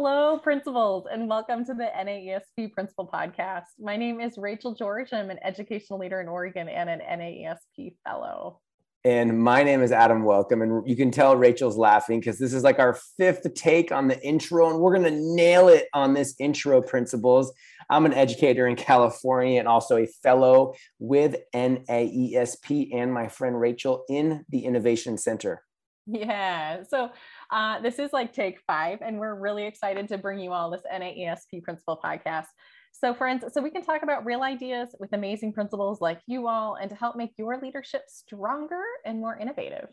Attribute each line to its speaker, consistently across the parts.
Speaker 1: Hello, principals, and welcome to the NAESP Principal Podcast. My name is Rachael George. I'm an educational leader in Oregon and an NAESP fellow.
Speaker 2: And my name is Adam Welcome. And you can tell Rachael's laughing because this is like our fifth take on the intro, and we're going to nail it on this intro, principals. I'm an educator in California and also a fellow with NAESP and my friend Rachael in the Innovation Center.
Speaker 1: Yeah. So uh, this is like take five, and we're really excited to bring you all this NAESP Principal podcast. So, friends, so we can talk about real ideas with amazing principals like you all and to help make your leadership stronger and more innovative.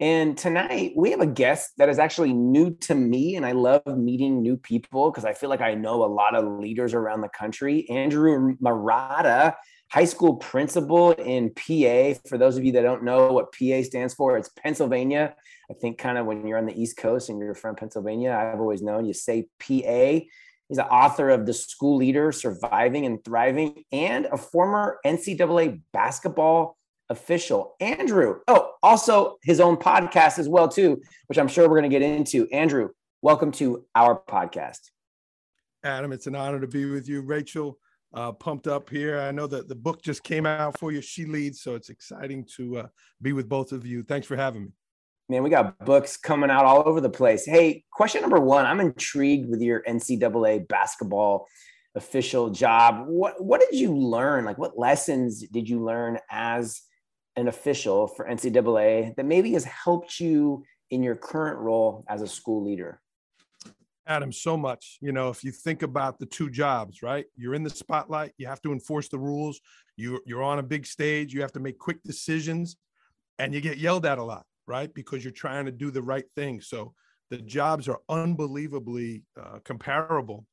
Speaker 2: And tonight we have a guest that is actually new to me, and I love meeting new people because I feel like I know a lot of leaders around the country. Andrew Marotta, high school principal in PA. For those of you that don't know what PA stands for, it's Pennsylvania. I think kind of when you're on the East Coast and you're from Pennsylvania, I've always known you say PA. He's the author of The School Leader Surviving and Thriving and a former NCAA basketball official. Andrew, oh, also his own podcast as well too, which I'm sure we're going to get into. Andrew, welcome to our podcast.
Speaker 3: Adam, it's an honor to be with you. Rachael, uh, pumped up here. I know that the book just came out for you. She leads, so it's exciting to uh, be with both of you. Thanks for having me
Speaker 2: man, we got books coming out all over the place. Hey, question number one I'm intrigued with your NCAA basketball official job. What, what did you learn? Like, what lessons did you learn as an official for NCAA that maybe has helped you in your current role as a school leader?
Speaker 3: Adam, so much. You know, if you think about the two jobs, right? You're in the spotlight, you have to enforce the rules, you, you're on a big stage, you have to make quick decisions, and you get yelled at a lot right? Because you're trying to do the right thing. So the jobs are unbelievably uh, comparable.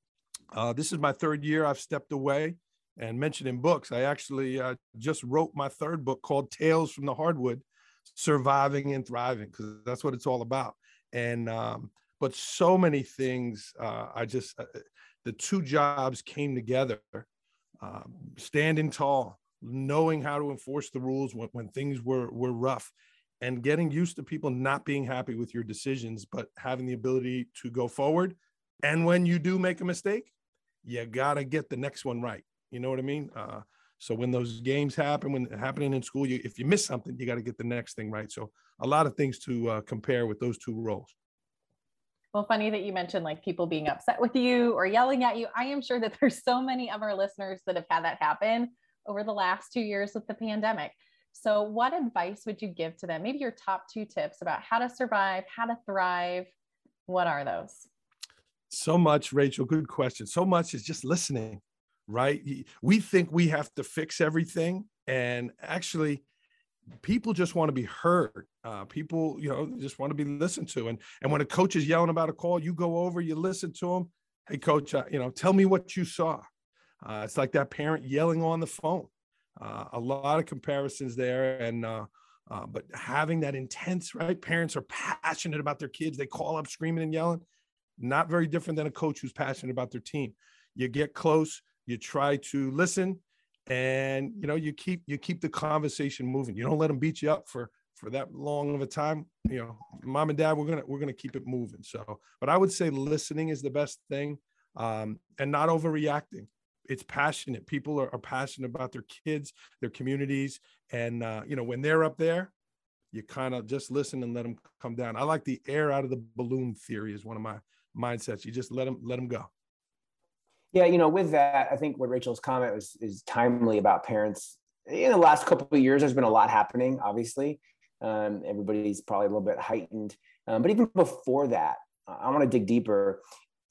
Speaker 3: Uh, this is my third year I've stepped away and mentioned in books. I actually uh, just wrote my third book called Tales from the Hardwood Surviving and Thriving, because that's what it's all about. And, um, but so many things, uh, I just, uh, the two jobs came together, um, standing tall, knowing how to enforce the rules when, when things were, were rough and getting used to people not being happy with your decisions, but having the ability to go forward. And when you do make a mistake, you got to get the next one right. You know what I mean? Uh, so when those games happen, when happening in school, you, if you miss something, you got to get the next thing right. So a lot of things to uh, compare with those two roles.
Speaker 1: Well, funny that you mentioned like people being upset with you or yelling at you. I am sure that there's so many of our listeners that have had that happen over the last two years with the pandemic. So, what advice would you give to them? Maybe your top two tips about how to survive, how to thrive. What are those?
Speaker 3: So much, Rachael. Good question. So much is just listening, right? We think we have to fix everything. And actually, people just want to be heard. Uh, people, you know, just want to be listened to. And and when a coach is yelling about a call, you go over, you listen to them. Hey, coach, uh, you know, tell me what you saw. Uh, it's like that parent yelling on the phone. Uh, a lot of comparisons there, and uh, uh, but having that intense, right? Parents are passionate about their kids. They call up screaming and yelling. Not very different than a coach who's passionate about their team. You get close, you try to listen, and you know you keep you keep the conversation moving. You don't let them beat you up for for that long of a time. You know, mom and dad, we're gonna we're gonna keep it moving. So, but I would say listening is the best thing, um, and not overreacting it's passionate. People are, are, passionate about their kids, their communities, and uh, you know when they're up there, you kind of just listen and let them come down. I like the air out of the balloon theory is one of my mindsets. You just let them let them go.
Speaker 2: Yeah, you know, with that, I think what Rachael's comment was is timely about parents. In the last couple of years, there's been a lot happening. Obviously, um, everybody's probably a little bit heightened, um, but even before that, I want to dig deeper.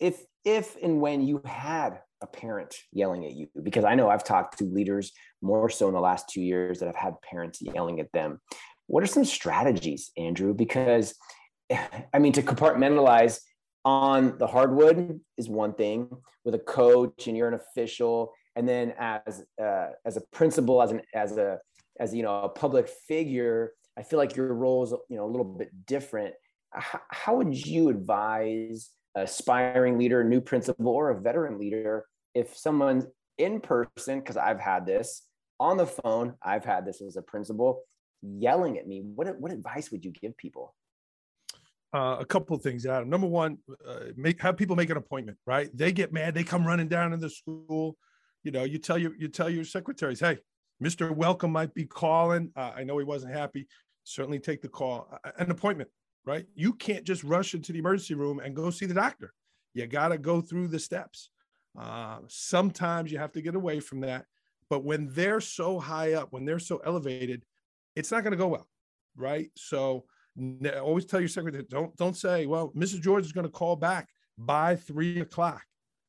Speaker 2: If if and when you had a parent yelling at you because I know I've talked to leaders more so in the last two years that have had parents yelling at them. What are some strategies, Andrew? Because I mean, to compartmentalize on the hardwood is one thing with a coach and you're an official, and then as uh, as a principal, as an as a as you know a public figure, I feel like your role is you know a little bit different. How, how would you advise aspiring leader, new principal, or a veteran leader if someone's in person, because I've had this on the phone, I've had this as a principal yelling at me. What, what advice would you give people?
Speaker 3: uh, a couple of things, Adam. Number one, uh, make have people make an appointment. Right? They get mad. They come running down to the school. You know, you tell your you tell your secretaries, hey, Mr. Welcome might be calling. Uh, I know he wasn't happy. Certainly take the call. An appointment, right? You can't just rush into the emergency room and go see the doctor. You got to go through the steps. Uh, sometimes you have to get away from that. But when they're so high up, when they're so elevated, it's not going to go well, right? So always tell your secretary, don't don't say, well, Mrs. George is going to call back by three o'clock.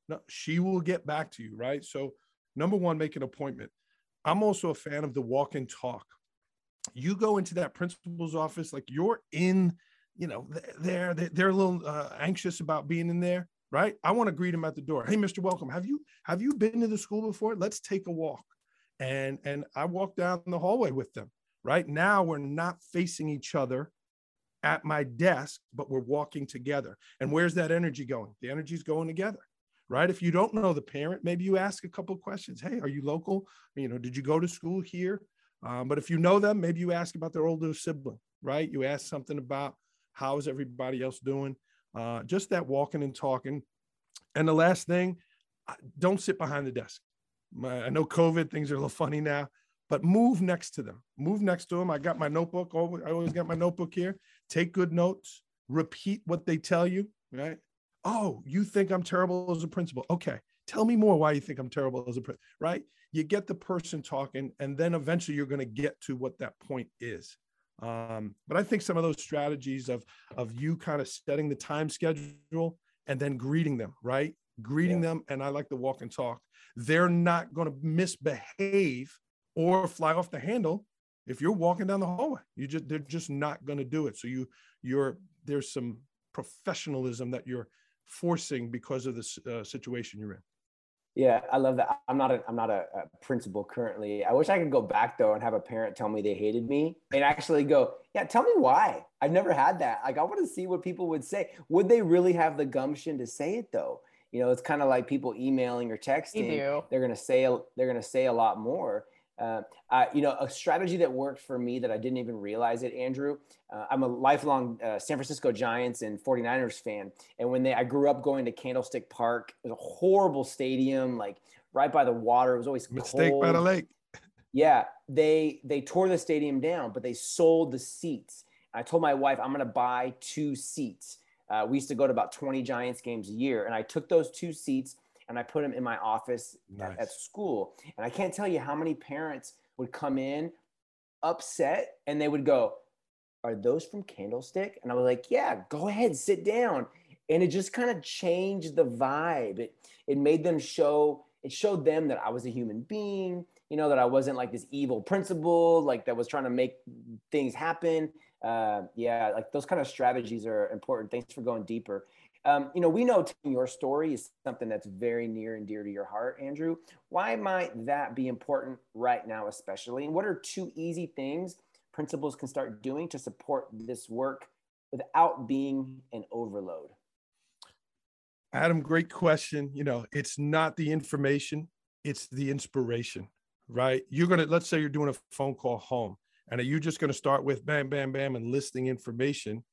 Speaker 3: No, she will get back to you, right? So number one, make an appointment. I'm also a fan of the walk and talk. You go into that principal's office, like you're in, you know, they're they're a little uh, anxious about being in there, right? I want to greet him at the door. Hey, Mr. Welcome, have you have you been to the school before? Let's take a walk. And and I walk down the hallway with them. Right now, we're not facing each other at my desk, but we're walking together. And where's that energy going? The energy's going together right? If you don't know the parent, maybe you ask a couple questions. Hey, are you local? You know, did you go to school here? Um, but if you know them, maybe you ask about their older sibling, right? You ask something about how is everybody else doing? Uh, just that walking and talking. And the last thing, don't sit behind the desk. I know COVID things are a little funny now, but move next to them. Move next to them. I got my notebook. I always got my notebook here. Take good notes. Repeat what they tell you. Right. Oh, you think I'm terrible as a principal? Okay, tell me more why you think I'm terrible as a principal. Right? You get the person talking, and then eventually you're going to get to what that point is. Um, but I think some of those strategies of of you kind of setting the time schedule and then greeting them, right? Greeting yeah. them, and I like the walk and talk. They're not going to misbehave or fly off the handle if you're walking down the hallway. You just they're just not going to do it. So you you're there's some professionalism that you're forcing because of the uh, situation you're in.
Speaker 2: Yeah, I love that. I'm not a I'm not a, a, principal currently. I wish I could go back though and have a parent tell me they hated me and actually go, yeah, tell me why. I've never had that. Like I want to see what people would say. Would they really have the gumption to say it though? You know, it's kind of like people emailing or texting. They're gonna say they're gonna say a lot more. Uh, uh, you know, a strategy that worked for me that I didn't even realize it, Andrew. Uh, I'm a lifelong uh, San Francisco Giants and 49ers fan. And when they, I grew up going to Candlestick Park, it was a horrible stadium, like right by the water. It was always
Speaker 3: mistake cold. by the lake.
Speaker 2: Yeah, they they tore the stadium down, but they sold the seats. I told my wife I'm going to buy two seats. Uh, we used to go to about 20 Giants games a year, and I took those two seats and I put them in my office nice. at, at school. And I can't tell you how many parents would come in upset and they would go, Are those from Candlestick? And I was like, Yeah, go ahead, sit down. And it just kind of changed the vibe. It it made them show, it showed them that I was a human being, you know, that I wasn't like this evil principal, like that was trying to make things happen. Uh, yeah, like those kind of strategies are important. Thanks for going deeper. Um, you know, we know your story is something that's very near and dear to your heart, Andrew. Why might that be important right now, especially? And what are two easy things principals can start doing to support this work without being an overload?
Speaker 3: Adam, great question. You know, it's not the information, it's the inspiration, right? You're going to, let's say you're doing a phone call home, and are you just going to start with bam, bam, bam and listing information?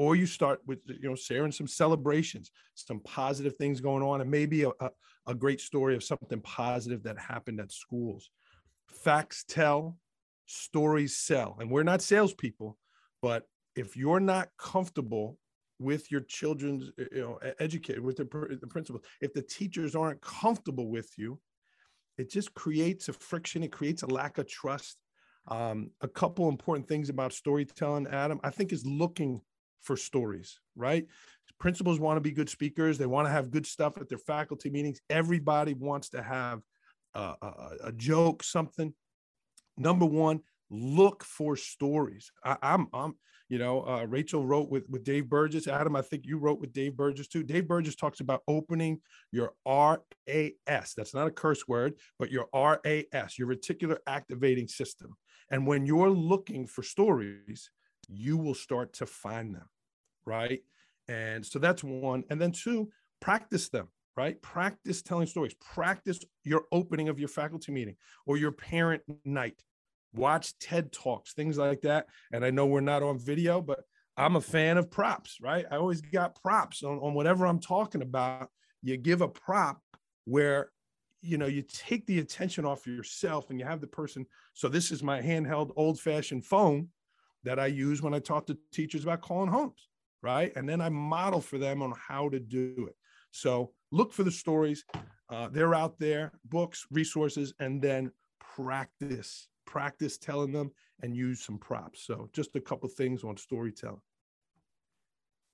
Speaker 3: Or you start with you know sharing some celebrations some positive things going on and maybe a, a, a, great story of something positive that happened at schools. Facts tell stories sell and we're not salespeople but if you're not comfortable with your children's you know educated with the, the if the teachers aren't comfortable with you it just creates a friction it creates a lack of trust. Um, a couple important things about storytelling adam i think is looking for stories, right? Principals want to be good speakers. They want to have good stuff at their faculty meetings. Everybody wants to have a, a, a joke, something. Number one, look for stories. I, am I'm, I'm, you know, uh, Rachael wrote with with Dave Burgess. Adam, I think you wrote with Dave Burgess too. Dave Burgess talks about opening your RAS. That's not a curse word, but your RAS, your reticular activating system. And when you're looking for stories, you will start to find them, right? And so that's one. And then two, practice them, right? Practice telling stories. Practice your opening of your faculty meeting or your parent night. Watch TED Talks, things like that. And I know we're not on video, but I'm a fan of props, right? I always got props on, on whatever I'm talking about. You give a prop where you know you take the attention off yourself and you have the person so this is my handheld old fashioned phone that i use when i talk to teachers about calling homes right? And then i model for them on how to do it. So look for the stories uh, they're out there books resources and then practice practice telling them and use some props. So just a couple things on storytelling.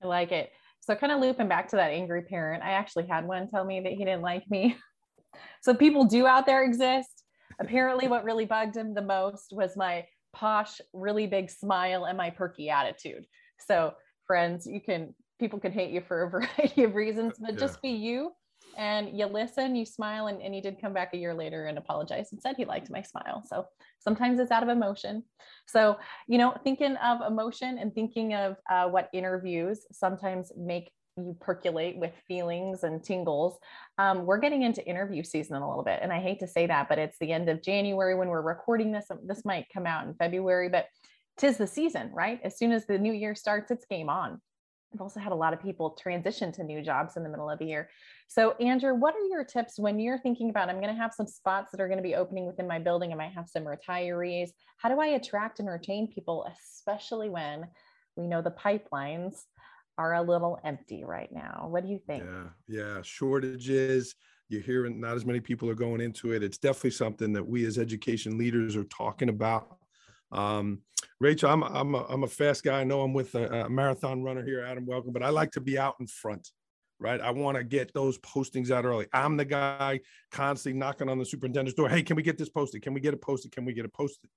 Speaker 1: I like it. So kind of looping back to that angry parent i actually had one tell me that he didn't like me. So people do out there exist. Apparently, what really bugged him the most was my posh, really big smile and my perky attitude. So, friends, you can people can hate you for a variety of reasons, but yeah. just be you and you listen, you smile, and, and he did come back a year later and apologize and said he liked my smile. So sometimes it's out of emotion. So, you know, thinking of emotion and thinking of uh, what interviews sometimes make you percolate with feelings and tingles. Um, we're getting into interview season a little bit, and I hate to say that, but it's the end of January when we're recording this. This might come out in February, but tis the season, right? As soon as the new year starts, it's game on. I've also had a lot of people transition to new jobs in the middle of the year. So, Andrew, what are your tips when you're thinking about I'm going to have some spots that are going to be opening within my building? I might have some retirees. How do I attract and retain people, especially when we know the pipelines are a little empty right now. What do you think?
Speaker 3: Yeah, yeah, shortages. You're hearing not as many people are going into it. It's definitely something that we as education leaders are talking about. Um, Rachael, I'm I'm a, I'm a fast guy. I know I'm with a, a marathon runner here, Adam. Welcome, but I like to be out in front right? I want to get those postings out early. I'm the guy constantly knocking on the superintendent's door. Hey, can we get this posted? Can we get it posted? Can we get it posted?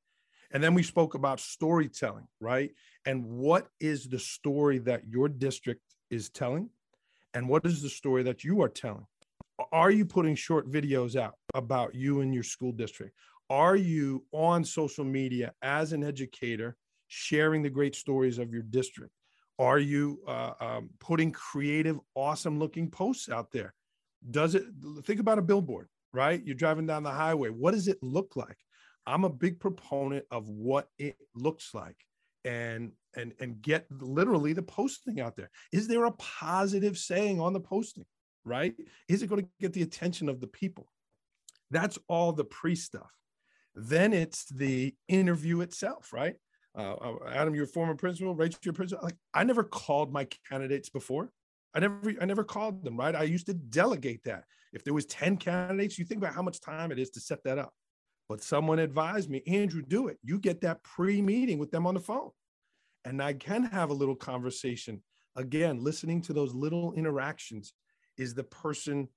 Speaker 3: And then we spoke about storytelling, right? And what is the story that your district is telling? And what is the story that you are telling? Are you putting short videos out about you and your school district? Are you on social media as an educator sharing the great stories of your district? Are you uh, um, putting creative, awesome looking posts out there? Does it think about a billboard, right? You're driving down the highway. What does it look like? I'm a big proponent of what it looks like and and and get literally the posting out there. Is there a positive saying on the posting, right? Is it going to get the attention of the people? That's all the pre stuff. Then it's the interview itself, right? Uh, uh Adam, your former principal, Rachael, your principal. Like I never called my candidates before. I never, I never called them, right? I used to delegate that. If there was 10 candidates, you think about how much time it is to set that up. But someone advised me, Andrew, do it. You get that pre meeting with them on the phone. And I can have a little conversation. Again, listening to those little interactions is the person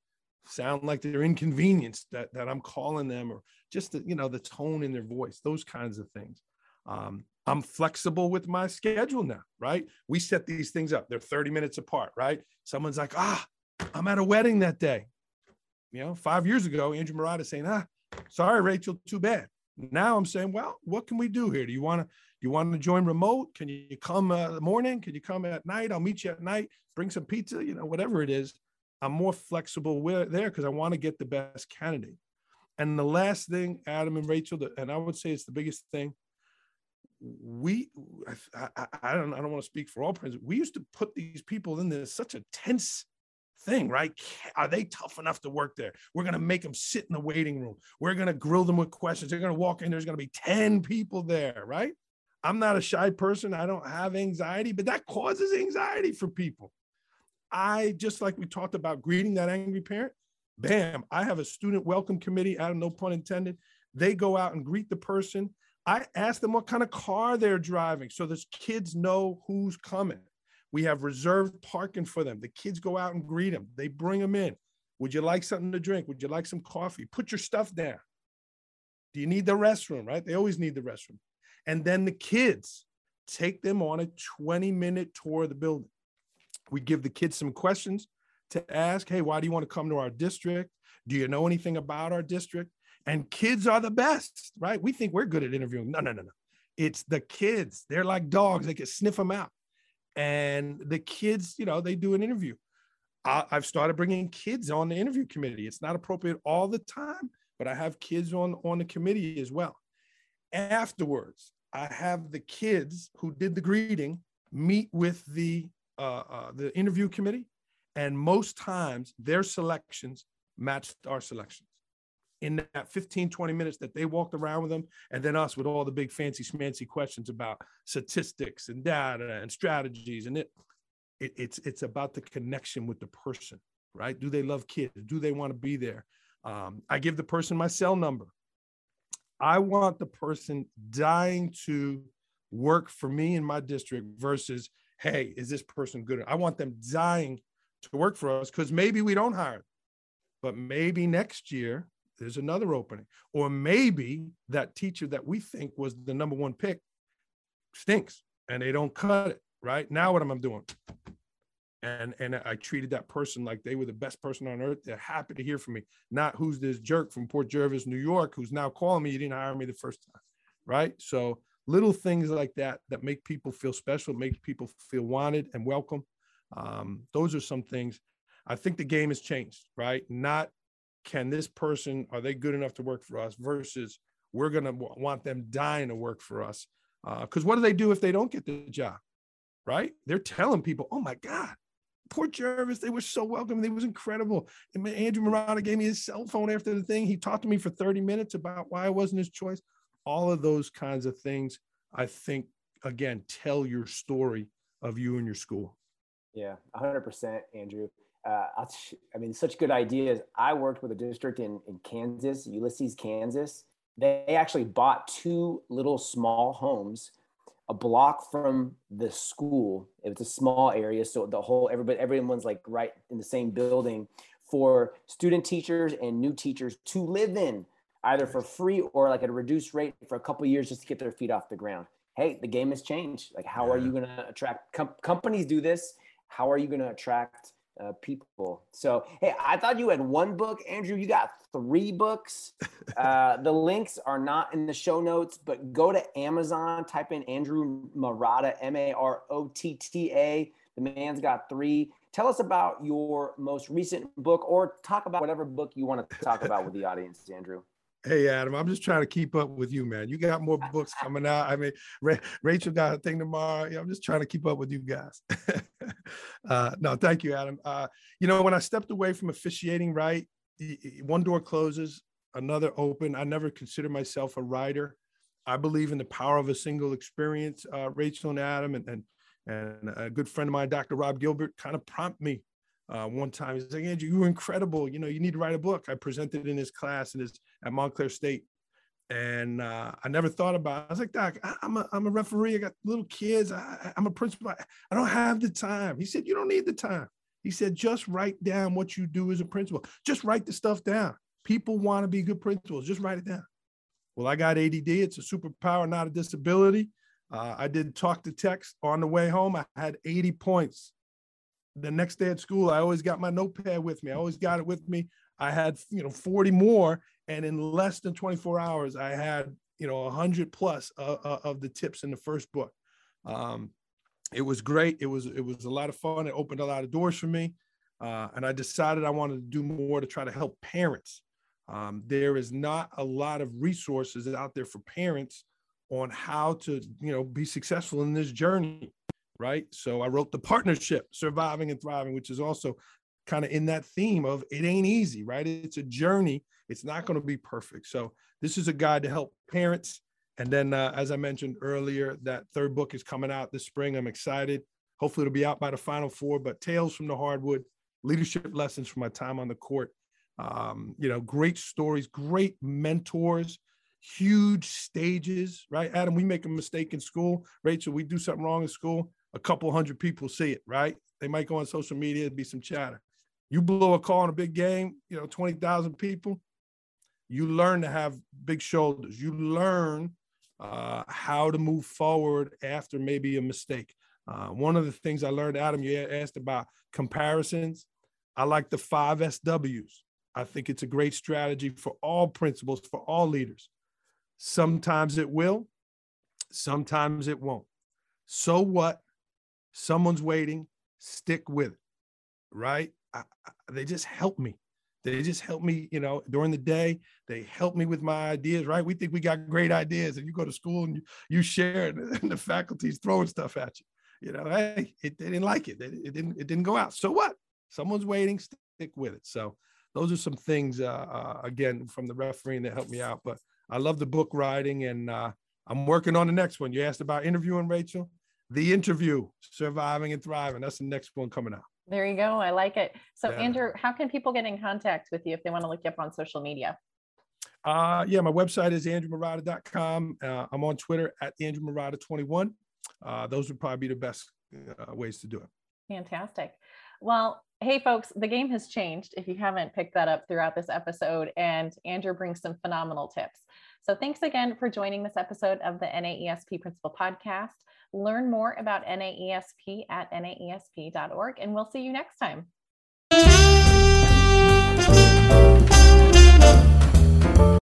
Speaker 3: sound like they're inconvenienced that, that I'm calling them or just the, you know, the tone in their voice, those kinds of things. Um, I'm flexible with my schedule now, right? We set these things up. They're 30 minutes apart, right? Someone's like, ah, I'm at a wedding that day. You know, five years ago, Andrew Marotta saying, ah, Sorry, Rachael, too bad. Now I'm saying, well, what can we do here? Do you want to you want to join remote? Can you come uh, the morning? Can you come at night? I'll meet you at night. Bring some pizza. You know, whatever it is. I'm more flexible with there because I want to get the best candidate. And the last thing, Adam and Rachael, and I would say it's the biggest thing. We, I, I, I don't, I don't want to speak for all presidents. We used to put these people in this such a tense thing, right? Are they tough enough to work there? We're going to make them sit in the waiting room. We're going to grill them with questions. They're going to walk in. There's going to be 10 people there, right? I'm not a shy person. I don't have anxiety, but that causes anxiety for people. I just like we talked about greeting that angry parent. Bam, I have a student welcome committee, Adam, no pun intended. They go out and greet the person. I ask them what kind of car they're driving so the kids know who's coming. We have reserved parking for them. The kids go out and greet them. They bring them in. Would you like something to drink? Would you like some coffee? Put your stuff down. Do you need the restroom? Right? They always need the restroom. And then the kids take them on a 20 minute tour of the building. We give the kids some questions to ask Hey, why do you want to come to our district? Do you know anything about our district? And kids are the best, right? We think we're good at interviewing. No, no, no, no. It's the kids. They're like dogs, they can sniff them out and the kids, you know, they do an interview. I, have started bringing kids on the interview committee. It's not appropriate all the time, but I have kids on on the committee as well. Afterwards, I have the kids who did the greeting meet with the uh, uh, the interview committee, and most times their selections matched our selections in that 15, 20 minutes that they walked around with them, and then us with all the big fancy schmancy questions about statistics and data and strategies. And it, it it's it's about the connection with the person, right? Do they love kids? Do they want to be there? Um, I give the person my cell number. I want the person dying to work for me in my district versus, hey, is this person good? I want them dying to work for us because maybe we don't hire, but maybe next year there's another opening. Or maybe that teacher that we think was the number one pick stinks and they don't cut it. Right now, what am I doing? And and I treated that person like they were the best person on earth. They're happy to hear from me, not who's this jerk from Port Jervis, New York, who's now calling me. You didn't hire me the first time, right? So little things like that that make people feel special, make people feel wanted and welcome. Um, those are some things. I think the game has changed, right? Not can this person are they good enough to work for us versus we're going to want them dying to work for us because uh, what do they do if they don't get the job right they're telling people oh my god Port Jervis, they were so welcoming. They was incredible. And Andrew Marotta gave me his cell phone after the thing. He talked to me for 30 minutes about why I wasn't his choice. All of those kinds of things, I think, again, tell your story of you and your school.
Speaker 2: Yeah, 100%, Andrew uh, I mean, such good ideas. I worked with a district in, in Kansas, Ulysses, Kansas. They actually bought two little small homes a block from the school. It was a small area, so the whole everybody everyone's like right in the same building for student teachers and new teachers to live in, either for free or like at a reduced rate for a couple years just to get their feet off the ground. Hey, the game has changed. Like, how yeah. are you going to attract com- companies? Do this. How are you going to attract uh, people. So, hey, I thought you had one book, Andrew. You got three books. Uh, the links are not in the show notes, but go to Amazon, type in Andrew Marotta, M A R O T T A. The man's got three. Tell us about your most recent book or talk about whatever book you want to talk about with the audience, Andrew.
Speaker 3: Hey Adam, I'm just trying to keep up with you, man. You got more books coming out. I mean, Ra- Rachael got a thing tomorrow. Yeah, I'm just trying to keep up with you guys. uh, no, thank you, Adam. Uh, you know, when I stepped away from officiating, right, one door closes, another open. I never considered myself a writer. I believe in the power of a single experience. Uh, Rachael and Adam and, and and a good friend of mine, Dr. Rob Gilbert, kind of prompt me uh, one time. He's like, Andrew, you were incredible. You know, you need to write a book. I presented in his class and his at Montclair State. And uh, I never thought about it. I was like, Doc, I, am a, I'm a referee. I got little kids. I, am a principal. I, I don't have the time. He said, You don't need the time. He said, Just write down what you do as a principal. Just write the stuff down. People want to be good principals. Just write it down. Well, I got ADD. It's a superpower, not a disability. Uh, I did talk to text on the way home. I had 80 points the next day at school, I always got my notepad with me. I always got it with me. I had, you know, 40 more. And in less than 24 hours, I had, you know, 100 plus uh, of the tips in the first book. Um, it was great. It was, it was a lot of fun. It opened a lot of doors for me. Uh, and I decided I wanted to do more to try to help parents. Um, there is not a lot of resources out there for parents on how to, you know, be successful in this journey right? So I wrote the partnership, surviving and thriving, which is also kind of in that theme of it ain't easy, right? It's a journey. It's not going to be perfect. So this is a guide to help parents. And then, uh, as I mentioned earlier, that third book is coming out this spring. I'm excited. Hopefully, it'll be out by the final four. But Tales from the Hardwood, leadership lessons from my time on the court. Um, you know, great stories, great mentors, huge stages, right? Adam, we make a mistake in school. Rachael, we do something wrong in school a couple hundred people see it, right? They might go on social media, be some chatter. You blow a call in a big game, you know, 20,000 people, you learn to have big shoulders. You learn uh, how to move forward after maybe a mistake. Uh, one of the things I learned, Adam, you asked about comparisons. I like the five SWs. I think it's a great strategy for all principals, for all leaders. Sometimes it will, sometimes it won't. So what? someone's waiting, stick with it, right? I, I, they just help me. They just help me, you know, during the day. They help me with my ideas, right? We think we got great ideas, and you go to school and you, you share it, and the faculty's throwing stuff at you. you know, hey, it, they didn't like it. It, it didn't, it didn't go out. So what? Someone's waiting, stick with it. So those are some things, uh, uh, again, from the refereeing that helped me out. But I love the book writing and uh, I'm working on the next one. You asked about interviewing Rachael. The interview, surviving and thriving. That's the next one coming out.
Speaker 1: There you go. I like it. So, yeah. Andrew, how can people get in contact with you if they want to look you up on social media?
Speaker 3: Uh, yeah, my website is andrewmarotta.com. Uh, I'm on Twitter at andrewmarotta21. Uh, those would probably be the best uh, ways to do it.
Speaker 1: Fantastic. Well, hey, folks, the game has changed if you haven't picked that up throughout this episode, and Andrew brings some phenomenal tips. So, thanks again for joining this episode of the NAESP Principal Podcast. Learn more about NAESP at naesp.org, and we'll see you next time.